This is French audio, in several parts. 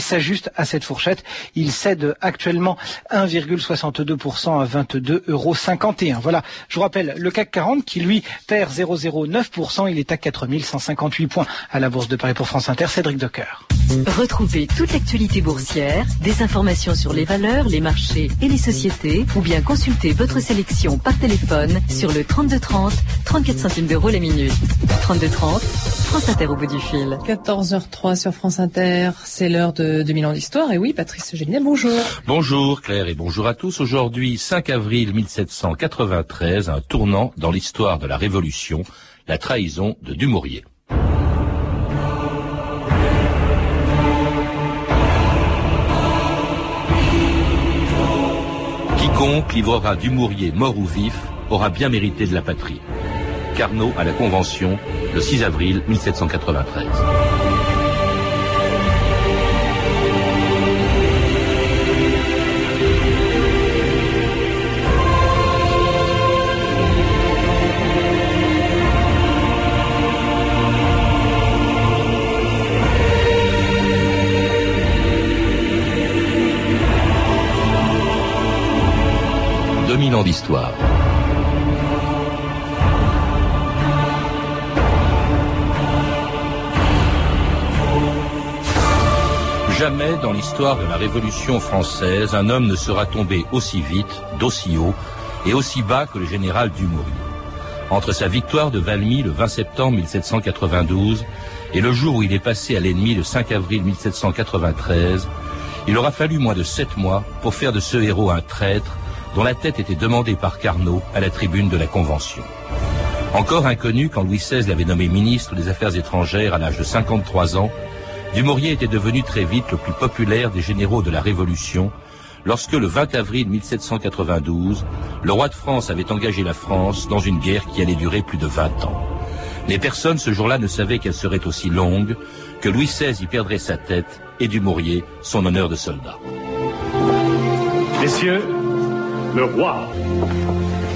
s'ajuste à cette fourchette. Il cède actuellement 1,62% à 22,51 euros. Voilà. Je vous rappelle le CAC 40 qui lui perd 0,09%. Il est à 4158 points à la Bourse de Paris pour France Inter. Cédric Docker. Retrouvez toute l'actualité boursière, des informations sur les valeurs, les marchés et les sociétés, ou bien consultez votre sélection par téléphone sur le 3230, 34 centimes d'euros la minute. 3230, France Inter au bout du fil. 14h03 sur France Inter, c'est l'heure de 2000 ans d'histoire. Et oui, Patrice Géniel, bonjour. Bonjour Claire et bonjour à tous. Aujourd'hui, 5 avril 1793, un tournant dans l'histoire de la Révolution, la trahison de Dumouriez. Quiconque livrera Dumouriez mort ou vif aura bien mérité de la patrie. Carnot à la Convention, le 6 avril 1793. 2000 ans d'histoire. Jamais dans l'histoire de la Révolution française, un homme ne sera tombé aussi vite, d'aussi haut et aussi bas que le général Dumouriez. Entre sa victoire de Valmy le 20 septembre 1792 et le jour où il est passé à l'ennemi le 5 avril 1793, il aura fallu moins de sept mois pour faire de ce héros un traître dont la tête était demandée par Carnot à la tribune de la Convention. Encore inconnu quand Louis XVI l'avait nommé ministre des Affaires étrangères à l'âge de 53 ans, Dumouriez était devenu très vite le plus populaire des généraux de la Révolution, lorsque le 20 avril 1792, le roi de France avait engagé la France dans une guerre qui allait durer plus de 20 ans. Les personnes ce jour-là ne savaient qu'elle serait aussi longue, que Louis XVI y perdrait sa tête et Dumouriez son honneur de soldat. Messieurs, le roi,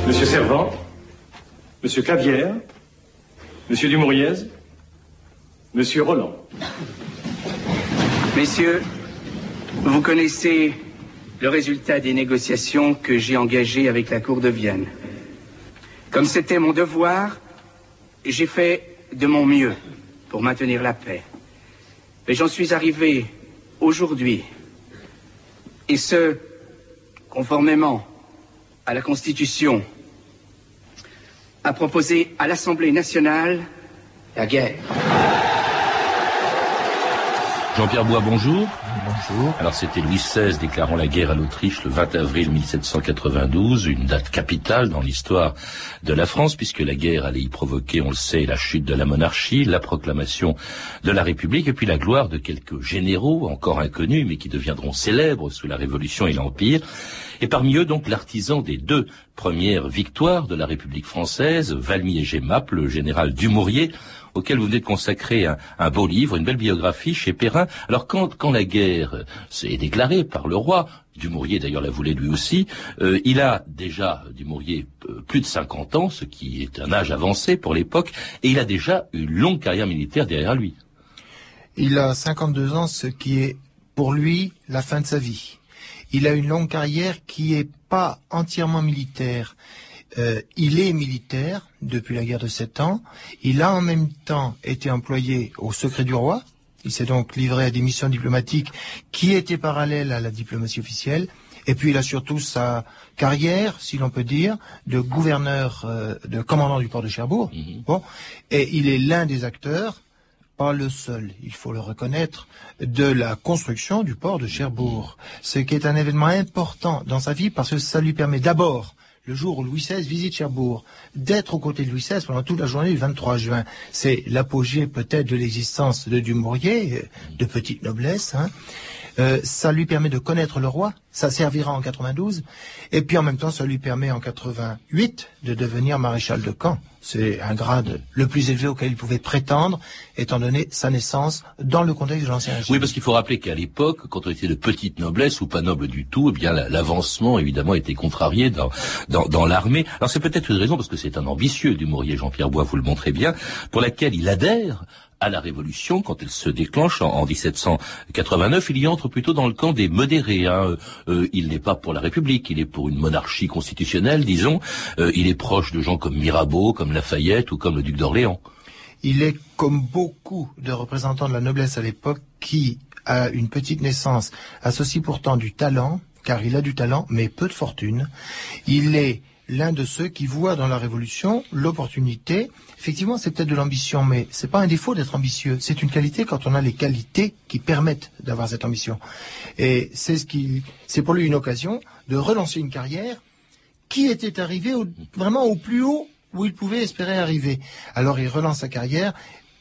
Monsieur Servant, Monsieur Clavière, Monsieur Dumouriez, Monsieur Roland. Messieurs, vous connaissez le résultat des négociations que j'ai engagées avec la Cour de Vienne. Comme c'était mon devoir, j'ai fait de mon mieux pour maintenir la paix. Mais j'en suis arrivé aujourd'hui, et ce, conformément à la Constitution, a proposé à l'Assemblée nationale la guerre. Jean-Pierre Bois, bonjour. Bonjour. Alors c'était Louis XVI déclarant la guerre à l'Autriche le 20 avril 1792, une date capitale dans l'histoire de la France puisque la guerre allait y provoquer, on le sait, la chute de la monarchie, la proclamation de la République et puis la gloire de quelques généraux encore inconnus mais qui deviendront célèbres sous la Révolution et l'Empire. Et parmi eux donc l'artisan des deux premières victoires de la République française, Valmy et Gemap, le général Dumouriez, auquel vous venez de consacrer un, beau livre, une belle biographie chez Perrin. Alors quand, quand la guerre est déclarée par le roi, Dumouriez d'ailleurs la voulait lui aussi, euh, il a déjà, Dumouriez, euh, plus de 50 ans, ce qui est un âge avancé pour l'époque, et il a déjà une longue carrière militaire derrière lui. Il a 52 ans, ce qui est pour lui la fin de sa vie. Il a une longue carrière qui n'est pas entièrement militaire. Euh, il est militaire depuis la guerre de Sept Ans. Il a en même temps été employé au secret du roi. Il s'est donc livré à des missions diplomatiques qui étaient parallèles à la diplomatie officielle. Et puis il a surtout sa carrière, si l'on peut dire, de gouverneur, euh, de commandant du port de Cherbourg. Mhm. Bon, et il est l'un des acteurs, pas le seul, il faut le reconnaître, de la construction du port de Cherbourg. Ce qui est un événement important dans sa vie parce que ça lui permet d'abord le jour où Louis XVI visite Cherbourg, d'être aux côtés de Louis XVI pendant toute la journée du 23 juin. C'est l'apogée peut-être de l'existence de Dumouriez, de petite noblesse. Hein. Euh, ça lui permet de connaître le roi, ça servira en 92, et puis en même temps ça lui permet en 88 de devenir maréchal de camp. C'est un grade le plus élevé auquel il pouvait prétendre, étant donné sa naissance dans le contexte de l'ancien régime. Oui, parce qu'il faut rappeler qu'à l'époque, quand on était de petite noblesse ou pas noble du tout, eh bien l'avancement évidemment était contrarié dans dans, l'armée. Alors c'est peut-être une raison parce que c'est un ambitieux du Maurier Jean-Pierre Bois, vous le montrez bien, pour laquelle il adhère à la Révolution, quand elle se déclenche en, 1789, il y entre plutôt dans le camp des modérés. Hein. Euh, il n'est pas pour la République, il est pour une monarchie constitutionnelle, disons. Euh, il est proche de gens comme Mirabeau, comme Lafayette ou comme le duc d'Orléans. Il est comme beaucoup de représentants de la noblesse à l'époque qui, à une petite naissance, associe pourtant du talent, car il a du talent, mais peu de fortune. Il est l'un de ceux qui voient dans la révolution l'opportunité. Effectivement, c'est peut-être de l'ambition, mais c'est pas un défaut d'être ambitieux. C'est une qualité quand on a les qualités qui permettent d'avoir cette ambition. Et c'est ce qui, c'est pour lui une occasion de relancer une carrière qui était arrivée vraiment au plus haut où il pouvait espérer arriver. Alors il relance sa carrière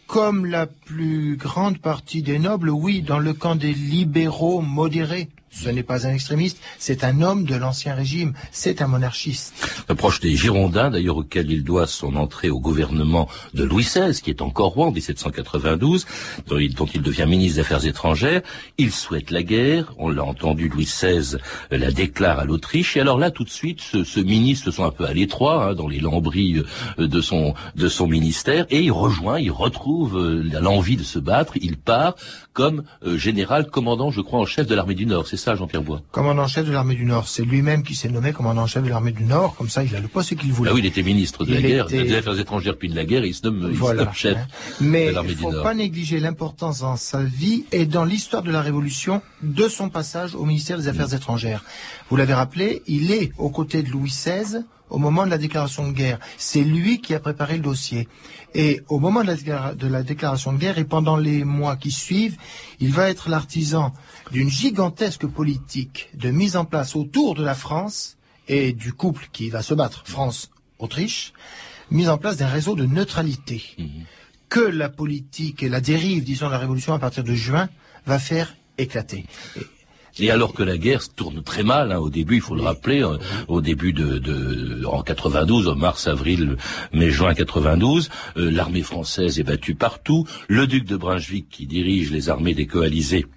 comme la plus grande partie des nobles, oui, dans le camp des libéraux modérés. Ce n'est pas un extrémiste, c'est un homme de l'ancien régime, c'est un monarchiste. Proche des Girondins, d'ailleurs, auquel il doit son entrée au gouvernement de Louis XVI, qui est encore roi en 1792, dont il, devient ministre des Affaires étrangères. Il souhaite la guerre, on l'a entendu, Louis XVI la déclare à l'Autriche, et alors là, tout de suite, ce, ministre se sent un peu à l'étroit, hein, dans les lambris euh, de son, ministère, et il rejoint, il retrouve euh, l'envie de se battre, il part comme euh, général commandant, je crois, en chef de l'armée du Nord, ça, Jean-Pierre Bois Commandant-chef de l'armée du Nord. C'est lui-même qui s'est nommé commandant-chef de l'armée du Nord. Comme ça, il a le poste qu'il voulait. Ah oui, il était ministre de la guerre, des Affaires étrangères puis de la guerre. Il se nomme, chef hein. Mais il ne faut pas négliger l'importance dans sa vie et dans l'histoire de la Révolution de son passage au ministère des Affaires étrangères. Vous l'avez rappelé, il est aux côtés de Louis XVI au moment de la déclaration de guerre. C'est lui qui a préparé le dossier. Et au moment de la, de la, déclaration de guerre et pendant les mois qui suivent, il va être l'artisan d'une gigantesque politique de mise en place autour de la France et du couple qui va se battre, France-Autriche, mise en place d'un réseau de neutralité mhm. que la politique et la dérive, disons, de la Révolution à partir de juin va faire éclater. Et alors que la guerre se tourne très mal, hein, au début, il faut le rappeler, euh, au début de, de, en 92, en mars, avril, mai, juin 92, euh, l'armée française est battue partout. Le duc de Brunswick, qui dirige les armées des coalisés,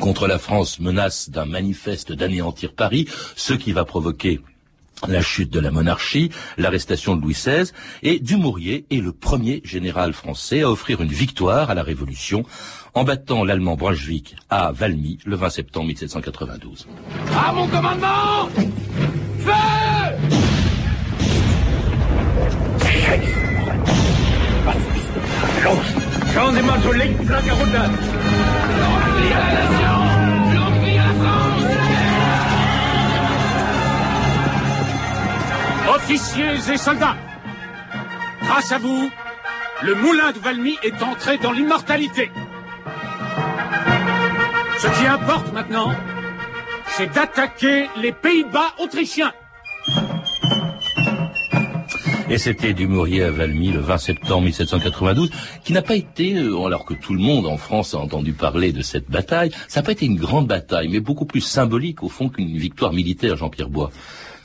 contre la France menace d'un manifeste d'anéantir Paris, ce qui va provoquer la chute de la monarchie, l'arrestation de Louis XVI, et Dumouriez est le premier général français à offrir une victoire à la Révolution en battant l'allemand Brunswick à Valmy le 20 septembre 1792. À mon commandement Feu Officiers et soldats, grâce à vous, le moulin de Valmy est entré dans l'immortalité. Ce qui importe maintenant, c'est d'attaquer les Pays-Bas autrichiens. Et c'était Dumouriez à Valmy le 20 septembre 1792, qui n'a pas été, euh, alors que tout le monde en France a entendu parler de cette bataille, ça n'a pas été une grande bataille, mais beaucoup plus symbolique au fond qu'une victoire militaire, Jean-Pierre Bois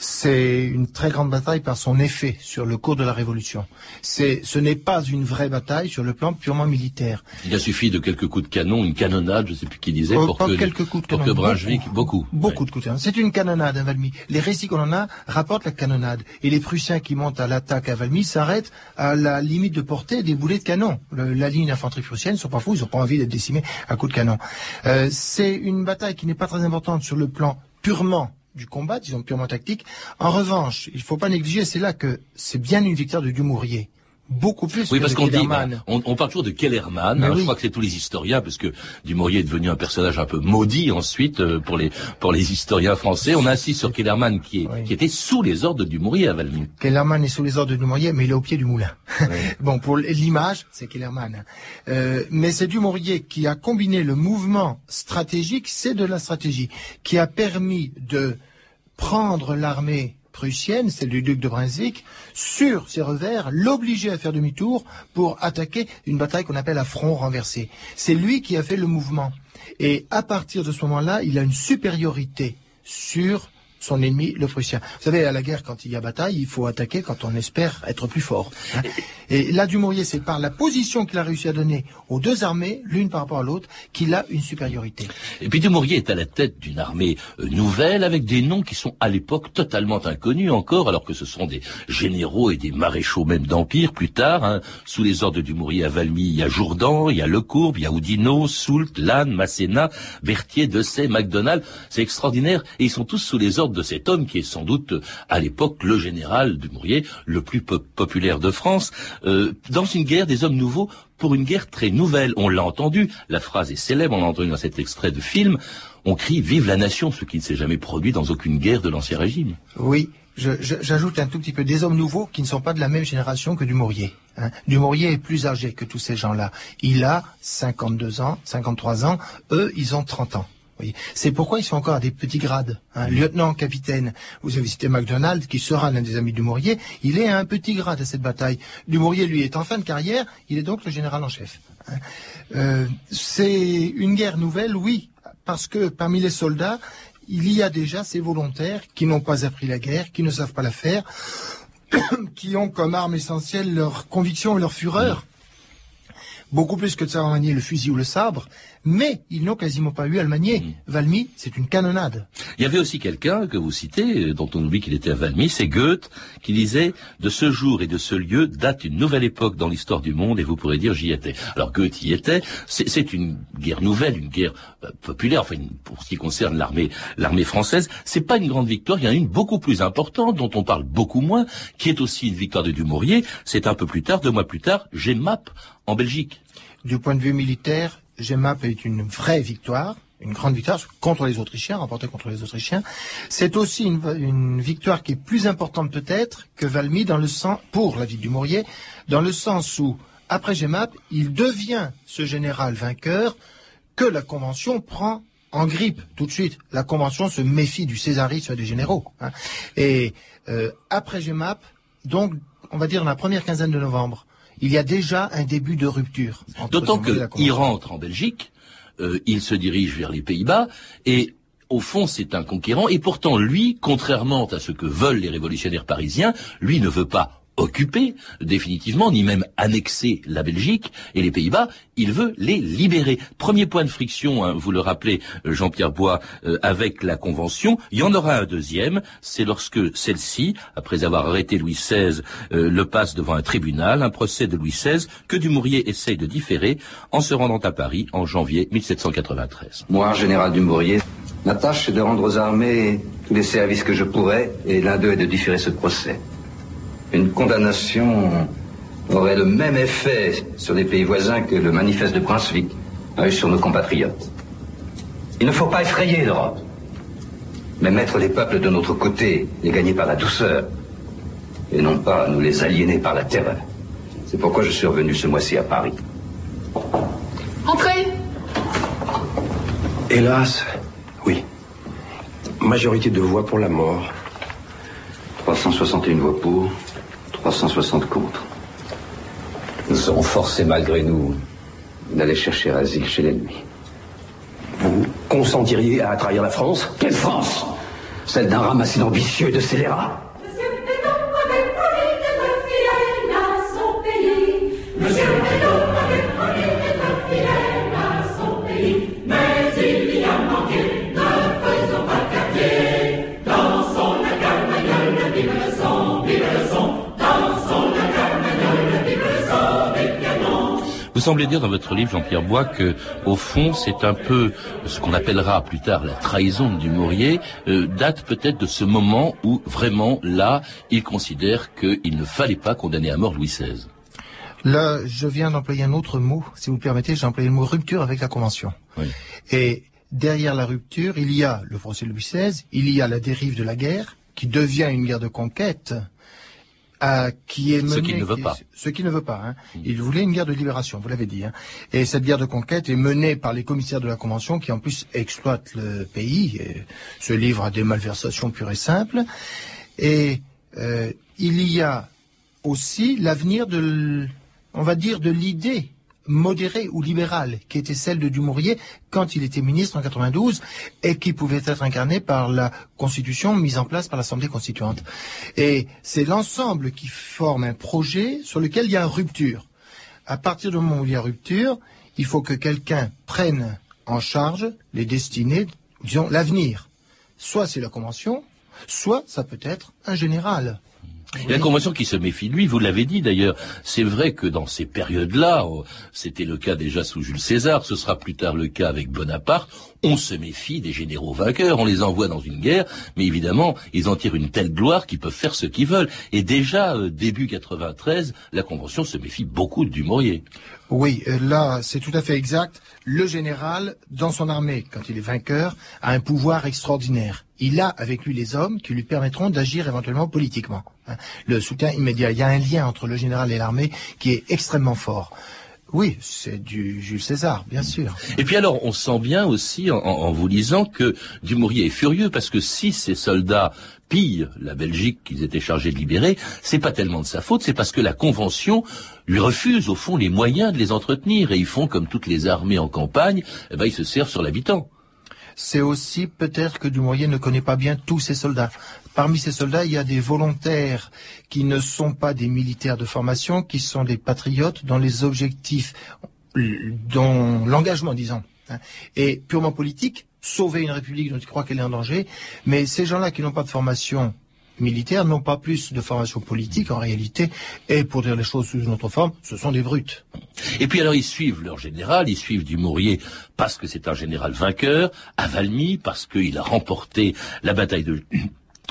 c'est une très grande bataille par son effet sur le cours de la Révolution. C'est, ce n'est pas une vraie bataille sur le plan purement militaire. Il a suffi de quelques coups de canon, une canonnade, je ne sais plus qui disait, oh, pour, que, quelques coups de pour que Brunswick, beaucoup. Beaucoup, de coups de canon. C'est une canonnade, à Valmy. Les récits qu'on en a rapportent la canonnade. Et les Prussiens qui montent à l'attaque à Valmy s'arrêtent à la limite de portée des boulets de canon. la ligne d'infanterie prussienne, sont pas fous, ils n'ont pas envie d'être décimés à coups de canon. Euh, c'est une bataille qui n'est pas très importante sur le plan purement du combat, disons purement tactique. En revanche, il ne faut pas négliger, c'est là que c'est bien une victoire de Dumouriez beaucoup plus oui, parce qu'on dit, on, on, parle toujours de Kellerman. Hein, Je crois que c'est tous les historiens, parce que Dumouriez est devenu un personnage un peu maudit ensuite euh, pour les pour les historiens français. On insiste sur Kellerman qui, est, qui était sous les ordres de Dumouriez à Valmy. Kellerman est sous les ordres de Dumouriez, mais il est au pied du moulin. bon, pour l'image, c'est Kellerman. Euh, mais c'est Dumouriez qui a combiné le mouvement stratégique, c'est de la stratégie, qui a permis de prendre l'armée celle du duc de Brunswick, sur ses revers, l'obliger à faire demi-tour pour attaquer une bataille qu'on appelle à front renversé. C'est lui qui a fait le mouvement. Et à partir de ce moment-là, il a une supériorité sur son ennemi, le Prussien. Vous savez, à la guerre, quand il y a bataille, il faut attaquer quand on espère être plus fort. hein. Et là, Dumouriez, c'est par la position qu'il a réussi à donner aux deux armées, l'une par rapport à l'autre, qu'il a une supériorité. Et puis Dumouriez est à la tête d'une armée euh, nouvelle avec des noms qui sont à l'époque totalement inconnus encore, alors que ce sont des généraux et des maréchaux même d'empire plus tard. hein. Sous les ordres de Dumouriez à Valmy, il y a Jourdan, il y a Lecourbe, il y a Oudinot, Soult, Lannes, Masséna, Berthier, Dessay, MacDonald. C'est extraordinaire. Et ils sont tous sous les ordres de cet homme qui est sans doute à l'époque le général Dumouriez, le plus po- populaire de France. Euh, dans une guerre des hommes nouveaux, pour une guerre très nouvelle. On l'a entendu, la phrase est célèbre, on l'a entendu dans cet extrait de film. On crie Vive la nation, ce qui ne s'est jamais produit dans aucune guerre de l'Ancien Régime. Oui, j'ajoute un tout petit peu des hommes nouveaux qui ne sont pas de la même génération que Dumouriez. Hein. Dumouriez est plus âgé que tous ces gens-là. Il a 52 ans, 53 ans. Eux, ils ont 30 ans. C'est pourquoi ils sont encore à des petits grades. hein. Lieutenant, capitaine. Vous avez cité MacDonald, qui sera l'un des amis de Dumouriez. Il est à un petit grade à cette bataille. Dumouriez, lui, est en fin de carrière. Il est donc le général en chef. hein. Euh, C'est une guerre nouvelle, oui, parce que parmi les soldats, il y a déjà ces volontaires qui n'ont pas appris la guerre, qui ne savent pas la faire, qui ont comme arme essentielle leur conviction et leur fureur, beaucoup plus que de savoir manier le fusil ou le sabre, mais ils n'ont quasiment pas eu à le manier. Valmy, c'est une canonnade. Il y avait aussi quelqu'un que vous citez, euh, dont on oublie qu'il était à Valmy, c'est Goethe, qui disait « De ce jour et de ce lieu date une nouvelle époque dans l'histoire du monde, et vous pourrez dire j'y étais ». Alors Goethe y était, c'est une guerre nouvelle, une guerre euh, populaire, enfin une- pour ce qui concerne l'armée l'armée française, c'est pas une grande victoire, il y en a une beaucoup plus importante, dont on parle beaucoup moins, qui est aussi une victoire de Dumouriez, c'est un peu plus tard, deux mois plus tard, Jemmapes, en Belgique. Du point de vue militaire, Jemmapes est une vraie victoire, une grande victoire contre les Autrichiens, remportée contre les Autrichiens. C'est aussi une, victoire qui est plus importante peut-être que Valmy dans le sens, pour la ville du Maurier, dans le sens où, après Jemmapes, il devient ce général vainqueur que la Convention prend en grippe tout de suite. La Convention se méfie du césarisme des généraux. hein. Et euh, après Jemmapes, donc, on va dire dans la première quinzaine de novembre, il y a déjà un début de rupture. D'autant qu'il rentre en Belgique, euh, il se dirige vers les Pays-Bas, et au fond, c'est un conquérant, et pourtant, lui, contrairement à ce que veulent les révolutionnaires parisiens, lui ne veut pas occuper définitivement, ni même annexer la Belgique et les Pays-Bas, il veut les libérer. Premier point de friction, hein, vous le rappelez, euh, Jean-Pierre Bois, euh, avec la Convention. Il y en aura un deuxième, c'est lorsque celle-ci, après avoir arrêté Louis XVI, euh, le passe devant un tribunal, un procès de Louis XVI, que Dumouriez essaye de différer en se rendant à Paris en janvier 1793. Moi, général Dumouriez, ma tâche est de rendre aux armées tous les services que je pourrais, et l'un d'eux est de différer ce procès. Une condamnation aurait le même effet sur les pays voisins que le manifeste de Brunswick a eu sur nos compatriotes. Il ne faut pas effrayer l'Europe, mais mettre les peuples de notre côté, les gagner par la douceur, et non pas nous les aliéner par la terreur. C'est pourquoi je suis revenu ce mois-ci à Paris. Entrez Hélas, oui. Majorité de voix pour la mort. 361 voix pour, 360 contre. Nous serons forcés malgré nous d'aller chercher asile chez l'ennemi. Vous consentiriez à trahir la France? Quelle France? Celle d'un ramassis ambitieux de scélérats? Vous semblez dire dans votre livre, Jean-Pierre Bois, que au fond, c'est un peu ce qu'on appellera plus tard la trahison du Maurier, euh, date peut-être de ce moment où vraiment là, il considère qu'il ne fallait pas condamner à mort Louis XVI. Là, je viens d'employer un autre mot. Si vous le permettez, j'ai employé le mot rupture avec la Convention. Oui. Et derrière la rupture, il y a le procès de Louis XVI, il y a la dérive de la guerre, qui devient une guerre de conquête, euh, qui est menée... Ce qu'il ne veut qui- pas. Ce qu'il ne veut pas. Hein. Il voulait une guerre de libération, vous l'avez dit. Hein. Et cette guerre de conquête est menée par les commissaires de la Convention, qui en plus exploitent le pays, et se livrent à des malversations pures et simples. Et euh, il y a aussi l'avenir de, on va dire, de l'idée modérée ou libérale, qui était celle de Dumouriez quand il était ministre en 92 et qui pouvait être incarnée par la Constitution mise en place par l'Assemblée constituante. Et c'est l'ensemble qui forme un projet sur lequel il y a rupture. À partir du moment où il y a rupture, il faut que quelqu'un prenne en charge les destinées, disons, l'avenir. Soit c'est la Convention, soit ça peut être un général. La Convention qui se méfie de lui, vous l'avez dit d'ailleurs, c'est vrai que dans ces périodes-là, oh, c'était le cas déjà sous Jules César, ce sera plus tard le cas avec Bonaparte, on se méfie des généraux vainqueurs, on les envoie dans une guerre, mais évidemment, ils en tirent une telle gloire qu'ils peuvent faire ce qu'ils veulent. Et déjà, euh, début 93, la Convention se méfie beaucoup de Dumouriez. Oui, euh, là, c'est tout à fait exact. Le général, dans son armée, quand il est vainqueur, a un pouvoir extraordinaire. Il a avec lui les hommes qui lui permettront d'agir éventuellement politiquement. hein. Le soutien immédiat. Il y a un lien entre le général et l'armée qui est extrêmement fort. Oui, c'est du Jules César, bien sûr. Et puis alors, on sent bien aussi, en, vous lisant, que Dumouriez est furieux, parce que si ces soldats pillent la Belgique qu'ils étaient chargés de libérer, c'est pas tellement de sa faute, c'est parce que la Convention lui refuse, au fond, les moyens de les entretenir, et ils font comme toutes les armées en campagne, eh ben, ils se servent sur l'habitant. C'est aussi peut-être que Dumouriez ne connaît pas bien tous ses soldats. Parmi ces soldats, il y a des volontaires qui ne sont pas des militaires de formation, qui sont des patriotes dont les objectifs, dont l'engagement, disons, hein, est purement politique, sauver une république dont ils croient qu'elle est en danger. Mais ces gens-là qui n'ont pas de formation militaire n'ont pas plus de formation politique en réalité. Et pour dire les choses sous une autre forme, ce sont des brutes. Et puis alors ils suivent leur général, ils suivent Dumouriez parce que c'est un général vainqueur, à Valmy parce qu'il a remporté la bataille de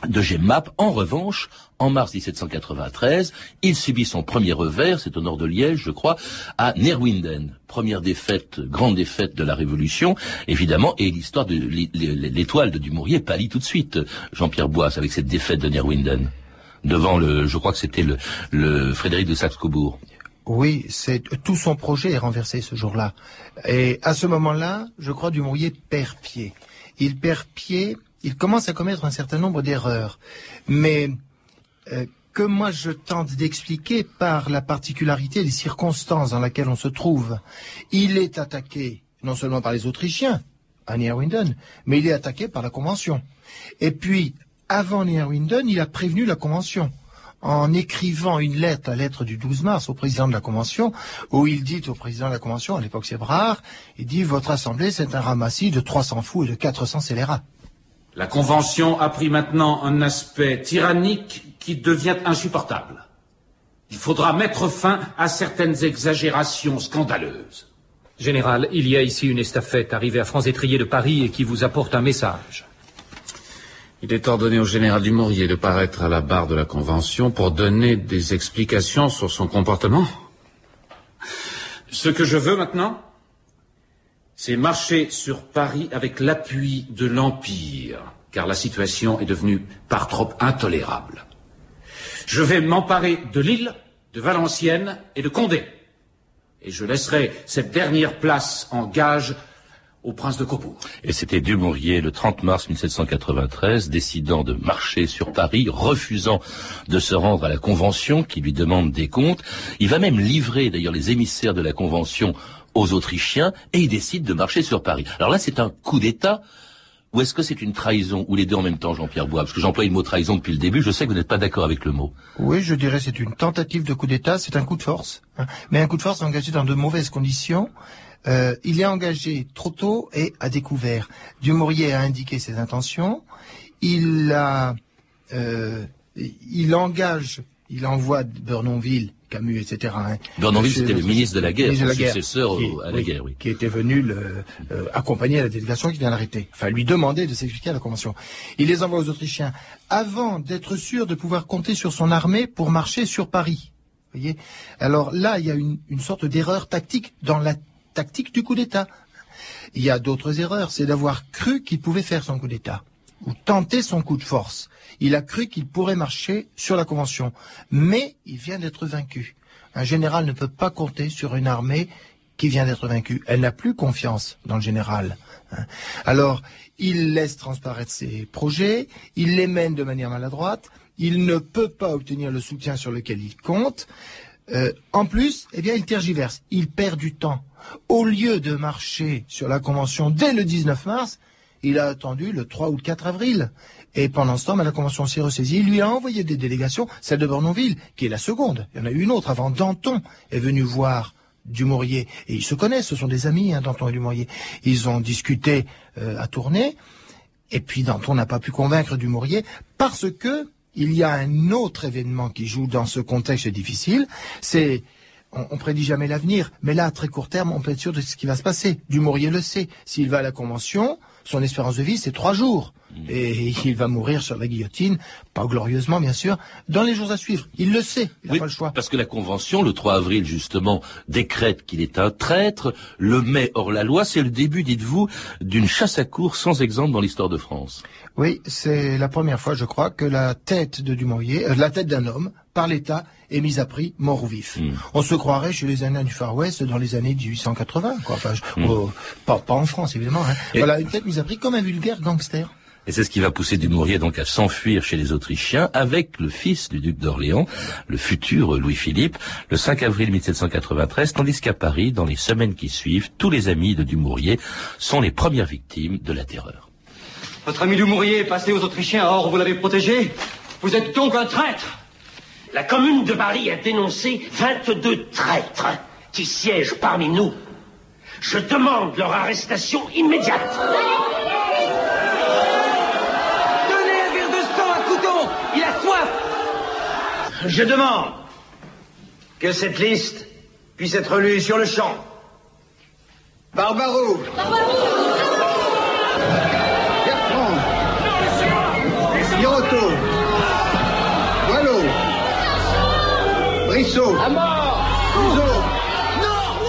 de Gemmap. En revanche, en mars 1793, il subit son premier revers, c'est au nord de Liège, je crois, à Nerwinden. Première défaite, grande défaite de la Révolution, évidemment, et l'histoire de l'étoile de Dumouriez pâlit tout de suite, Jean-Pierre Boisse, avec cette défaite de Nerwinden. Devant le, je crois que c'était le, le Frédéric de Saxe-Cobourg. Oui, c'est tout son projet est renversé ce jour-là. Et à ce moment-là, je crois Dumouriez perd pied. Il perd pied il commence à commettre un certain nombre d'erreurs, mais euh, que moi je tente d'expliquer par la particularité des circonstances dans lesquelles on se trouve. Il est attaqué non seulement par les Autrichiens, à Neerwinden, mais il est attaqué par la Convention. Et puis, avant Neerwinden, il a prévenu la Convention en écrivant une lettre, la lettre du 12 mars au président de la Convention, où il dit au président de la Convention, à l'époque c'est Brard, il dit « Votre Assemblée, c'est un ramassis de 300 fous et de 400 scélérats ». La Convention a pris maintenant un aspect tyrannique qui devient insupportable. Il faudra mettre fin à certaines exagérations scandaleuses. Général, il y a ici une estafette arrivée à Franz-Étrier de Paris et qui vous apporte un message. Il est ordonné au général Dumouriez de paraître à la barre de la Convention pour donner des explications sur son comportement. Ce que je veux maintenant, c'est marcher sur Paris avec l'appui de l'Empire, car la situation est devenue par trop intolérable. Je vais m'emparer de Lille, de Valenciennes et de Condé. Et je laisserai cette dernière place en gage au prince de Cobourg. Et c'était Dumouriez le 30 mars 1793, décidant de marcher sur Paris, refusant de se rendre à la Convention qui lui demande des comptes. Il va même livrer d'ailleurs les émissaires de la Convention aux Autrichiens et il décide de marcher sur Paris. Alors là, c'est un coup d'État ou est-ce que c'est une trahison Ou les deux en même temps, Jean-Pierre Bois? Parce que j'emploie le mot trahison depuis le début, je sais que vous n'êtes pas d'accord avec le mot. Oui, je dirais c'est une tentative de coup d'État, c'est un coup de force. Hein. Mais un coup de force engagé dans de mauvaises conditions. Euh, il est engagé trop tôt et à découvert. Dumouriez a indiqué ses intentions. Il a, euh, il engage, il envoie Bernonville Camus, etc. Hein. C'était le ministre de la guerre, son successeur qui, à la oui, guerre, oui. Qui était venu le, euh, accompagner la délégation qui vient l'arrêter. Enfin, lui demander de s'expliquer à la Convention. Il les envoie aux Autrichiens avant d'être sûr de pouvoir compter sur son armée pour marcher sur Paris. voyez? Alors là, il y a une, une sorte d'erreur tactique dans la tactique du coup d'État. Il y a d'autres erreurs, c'est d'avoir cru qu'il pouvait faire son coup d'État ou tenter son coup de force. Il a cru qu'il pourrait marcher sur la Convention, mais il vient d'être vaincu. Un général ne peut pas compter sur une armée qui vient d'être vaincue. Elle n'a plus confiance dans le général. Alors, il laisse transparaître ses projets, il les mène de manière maladroite, il ne peut pas obtenir le soutien sur lequel il compte. Euh, en plus, eh bien, il tergiverse, il perd du temps. Au lieu de marcher sur la convention dès le 19 mars, il a attendu le 3 ou le 4 avril. Et pendant ce temps, la convention s'est ressaisie. Il lui a envoyé des délégations, celle de Bournonville, qui est la seconde. Il y en a eu une autre avant. Danton est venu voir Dumouriez. Et ils se connaissent, ce sont des amis, hein, Danton et Dumouriez. Ils ont discuté euh, à tourner. Et puis Danton n'a pas pu convaincre Dumouriez parce que il y a un autre événement qui joue dans ce contexte difficile. C'est on, prédit jamais l'avenir, mais là, à très court terme, on peut être sûr de ce qui va se passer. Dumouriez le sait. S'il va à la convention, son espérance de vie, c'est trois jours. Et il va mourir sur la guillotine, pas glorieusement bien sûr, dans les jours à suivre. Il le sait, il n'a oui, pas le choix. Parce que la Convention, le 3 avril justement, décrète qu'il est un traître, le met hors la loi. C'est le début, dites-vous, d'une chasse à cour sans exemple dans l'histoire de France. Oui, c'est la première fois, je crois, que la tête de Dumouriez, euh, la tête d'un homme, par l'État, est mise à prix, mort ou vif. Mm. On se croirait chez les Indiens du Far West dans les années 1880, quoi. Enfin, je, Mm. oh, pas, pas en France, évidemment. Hein. Et- Voilà, une tête mise à prix comme un vulgaire gangster. Et c'est ce qui va pousser Dumouriez donc à s'enfuir chez les Autrichiens avec le fils du duc d'Orléans, le futur Louis-Philippe, le 5 avril 1793, tandis qu'à Paris, dans les semaines qui suivent, tous les amis de Dumouriez sont les premières victimes de la terreur. Votre ami Dumouriez est passé aux Autrichiens, or vous l'avez protégé. Vous êtes donc un traître. La commune de Paris a dénoncé 22 traîtres qui siègent parmi nous. Je demande leur arrestation immédiate. Donnez un verre de sang à Couton Il a soif. Je demande que cette liste puisse être lue sur le champ. Barbarou Bertrand J'y retourne. Voilà. Brissot.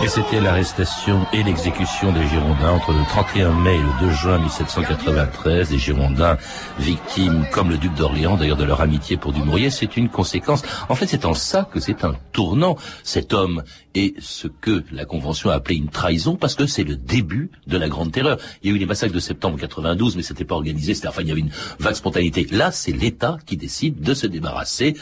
Et c'était l'arrestation et l'exécution des Girondins entre le 31 mai et le 2 juin 1793. Des Girondins victimes, comme le duc d'Orléans, d'ailleurs de leur amitié pour Dumouriez, c'est une conséquence. En fait, c'est en ça que c'est un tournant. Cet homme est ce que la Convention a appelé une trahison parce que c'est le début de la Grande Terreur. Il y a eu les massacres de septembre 92, mais c'était pas organisé. C'était, enfin, il y avait une vague spontanéité. Là, c'est l'État qui décide de se débarrasser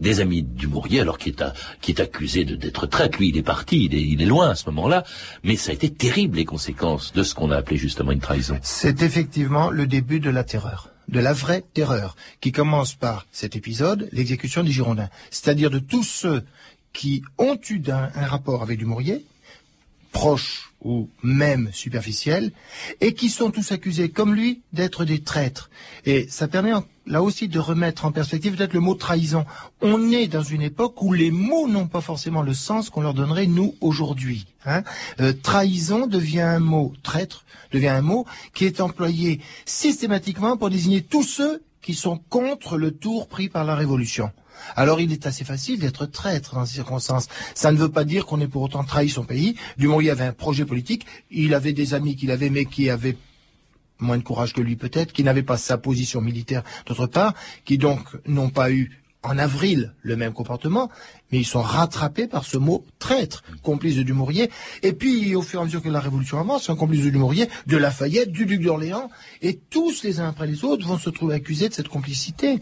des amis du Mourier, alors qui est, accusé d'être traître. Lui, il est parti, il est, loin à ce moment-là. Mais ça a été terrible les conséquences de ce qu'on a appelé justement une trahison. C'est effectivement le début de la terreur, de la vraie terreur, qui commence par cet épisode, l'exécution des Girondins, c'est-à-dire de tous ceux qui ont eu un rapport avec Dumouriez, proche ou même superficiel, et qui sont tous accusés, comme lui, d'être des traîtres. Et ça permet là aussi de remettre en perspective peut-être le mot trahison. On est dans une époque où les mots n'ont pas forcément le sens qu'on leur donnerait nous aujourd'hui. hein. Euh, trahison devient un mot, traître devient un mot qui est employé systématiquement pour désigner tous ceux qui sont contre le tour pris par la Révolution. Alors il est assez facile d'être traître dans ces circonstances. Ça ne veut pas dire qu'on ait pour autant trahi son pays. Dumouriez avait un projet politique, il avait des amis qu'il avait mais qui avaient moins de courage que lui peut-être, qui n'avaient pas sa position militaire d'autre part, qui donc n'ont pas eu en avril le même comportement, mais ils sont rattrapés par ce mot traître, complice de Dumouriez. Et puis, au fur et à mesure que la Révolution avance, un complice de Dumouriez, de Lafayette, du duc d'Orléans, et tous les uns après les autres vont se trouver accusés de cette complicité.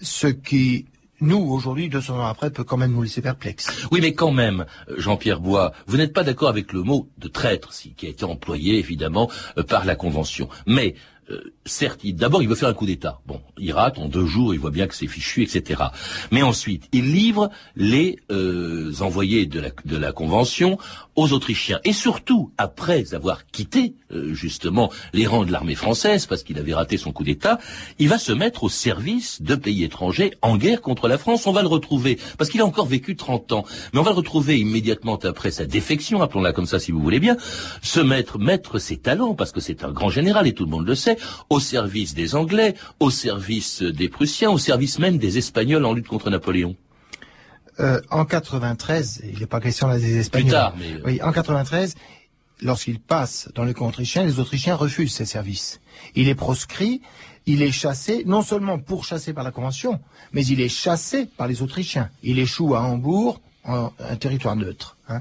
Ce qui, nous, aujourd'hui, 200 ans après, peut quand même nous laisser perplexes. Oui, mais quand même, euh, Jean-Pierre Bois, vous n'êtes pas d'accord avec le mot de traître, si, qui a été employé évidemment euh, par la Convention. Mais euh, certes, d'abord, il veut faire un coup d'État. Bon, il rate en deux jours, il voit bien que c'est fichu, etc. Mais ensuite, il livre les envoyés de la Convention aux Autrichiens. Et surtout, après avoir quitté euh, justement les rangs de l'armée française, parce qu'il avait raté son coup d'État, il va se mettre au service de pays étrangers en guerre contre la France. On va le retrouver, parce qu'il a encore vécu 30 ans, mais on va le retrouver immédiatement après sa défection, appelons-la comme ça si vous voulez bien, se mettre, mettre ses talents, parce que c'est un grand général, et tout le monde le sait, au service des Anglais, au service des Prussiens, au service même des Espagnols en lutte contre Napoléon. Euh, en 93, il n'est pas question là des Espagnols. Plus tard, mais, euh, Oui, en 93, lorsqu'il passe dans le camp autrichien, les Autrichiens refusent ses services. Il est proscrit, il est chassé, non seulement pourchassé par la Convention, mais il est chassé par les Autrichiens. Il échoue à Hambourg, en un territoire neutre. hein.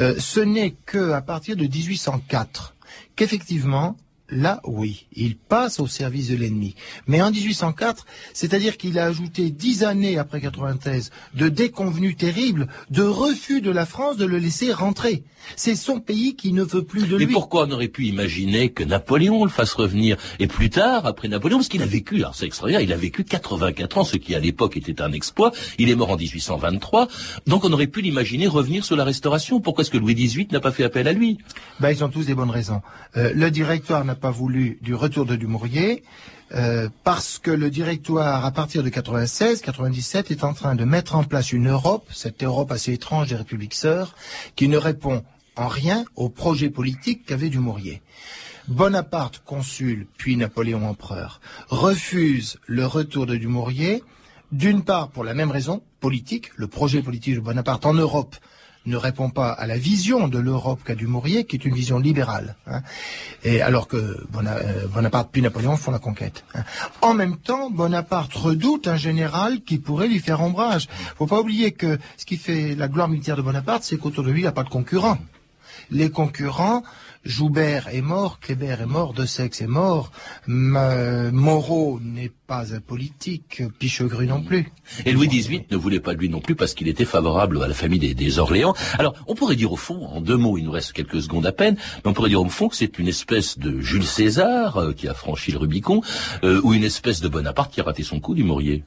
Euh, ce n'est que à partir de 1804 qu'effectivement là, oui, il passe au service de l'ennemi. Mais en 1804, c'est-à-dire qu'il a ajouté dix années après 93 de déconvenues terribles, de refus de la France de le laisser rentrer. C'est son pays qui ne veut plus de Mais lui. pourquoi on aurait pu imaginer que Napoléon le fasse revenir Et plus tard, après Napoléon, parce qu'il a vécu, alors c'est extraordinaire, il a vécu 84 ans, ce qui à l'époque était un exploit. Il est mort en 1823. Donc on aurait pu l'imaginer revenir sous la Restauration. Pourquoi est-ce que Louis XVIII n'a pas fait appel à lui? Ben, ils ont tous des bonnes raisons. Euh, le directoire n'a pas voulu du retour de Dumouriez euh, parce que le directoire, à partir de 96-97, est en train de mettre en place une Europe, cette Europe assez étrange des républiques sœurs, qui ne répond en rien au projet politique qu'avait Dumouriez. Bonaparte, consul, puis Napoléon, empereur, refuse le retour de Dumouriez, d'une part pour la même raison, politique, le projet politique de Bonaparte en Europe ne répond pas à la vision de l'Europe qu'a Dumouriez, qui est une vision libérale. hein. Alors que euh, Bonaparte puis Napoléon font la conquête. hein. En même temps, Bonaparte redoute un général qui pourrait lui faire ombrage. Faut pas oublier que ce qui fait la gloire militaire de Bonaparte, c'est qu'autour de lui, il n'y a pas de concurrents. Les concurrents, Joubert est mort, Kléber est mort, De Sex est mort, Moreau n'est pas un politique, Pichegru non plus. Et Louis XVIII ne voulait pas de lui non plus parce qu'il était favorable à la famille des, des Orléans. Alors, on pourrait dire au fond, en deux mots, il nous reste quelques secondes à peine, mais on pourrait dire au fond que c'est une espèce de Jules César euh, qui a franchi le Rubicon, euh, ou une espèce de Bonaparte qui a raté son coup du Maurier.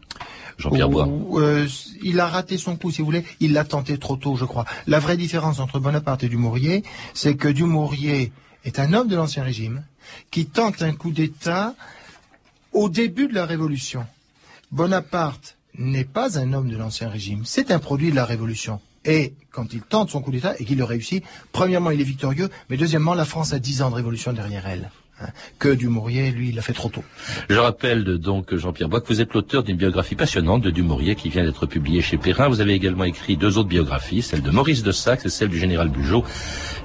Jean-Pierre Bois. Euh, il a raté son coup, si vous voulez. Il l'a tenté trop tôt, je crois. La vraie différence entre Bonaparte et Dumouriez, c'est que Dumouriez est un homme de l'Ancien Régime qui tente un coup d'État au début de la Révolution. Bonaparte n'est pas un homme de l'Ancien Régime, c'est un produit de la Révolution. Et quand il tente son coup d'État et qu'il le réussit, premièrement, il est victorieux, mais deuxièmement, la France a dix ans de révolution derrière elle. Hein. que Dumouriez, lui, il l'a fait trop tôt. Je rappelle donc, Jean-Pierre Bois, que vous êtes l'auteur d'une biographie passionnante de Dumouriez qui vient d'être publiée chez Perrin. Vous avez également écrit deux autres biographies, celle de Maurice de Saxe et celle du général Bugeaud,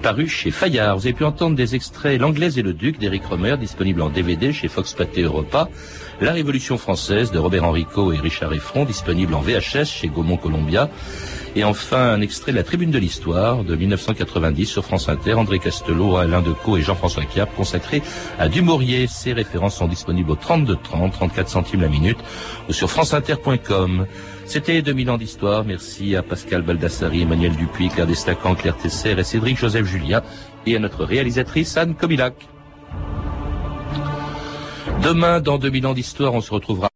parue chez Fayard. Vous avez pu entendre des extraits L'Anglaise et le Duc d'Éric Romer, disponible en DVD chez Fox Pathé Europa. La Révolution française de Robert Henrico et Richard Effron, disponible en VHS chez Gaumont Columbia. Et enfin, un extrait de La Tribune de l'Histoire de 1990 sur France Inter, André Castelot, Alain Decaux et Jean-François Cap, consacré à Dumouriez. Ces références sont disponibles au 32 30, 34 centimes la minute, ou sur franceinter.com. C'était 2000 ans d'histoire. Merci à Pascal Baldassari, Emmanuel Dupuis, Claire Destacan, Claire Tesser et Cédric Joseph Julien, et à notre réalisatrice Anne Kobilac. Demain, dans 2000 ans d'histoire, on se retrouvera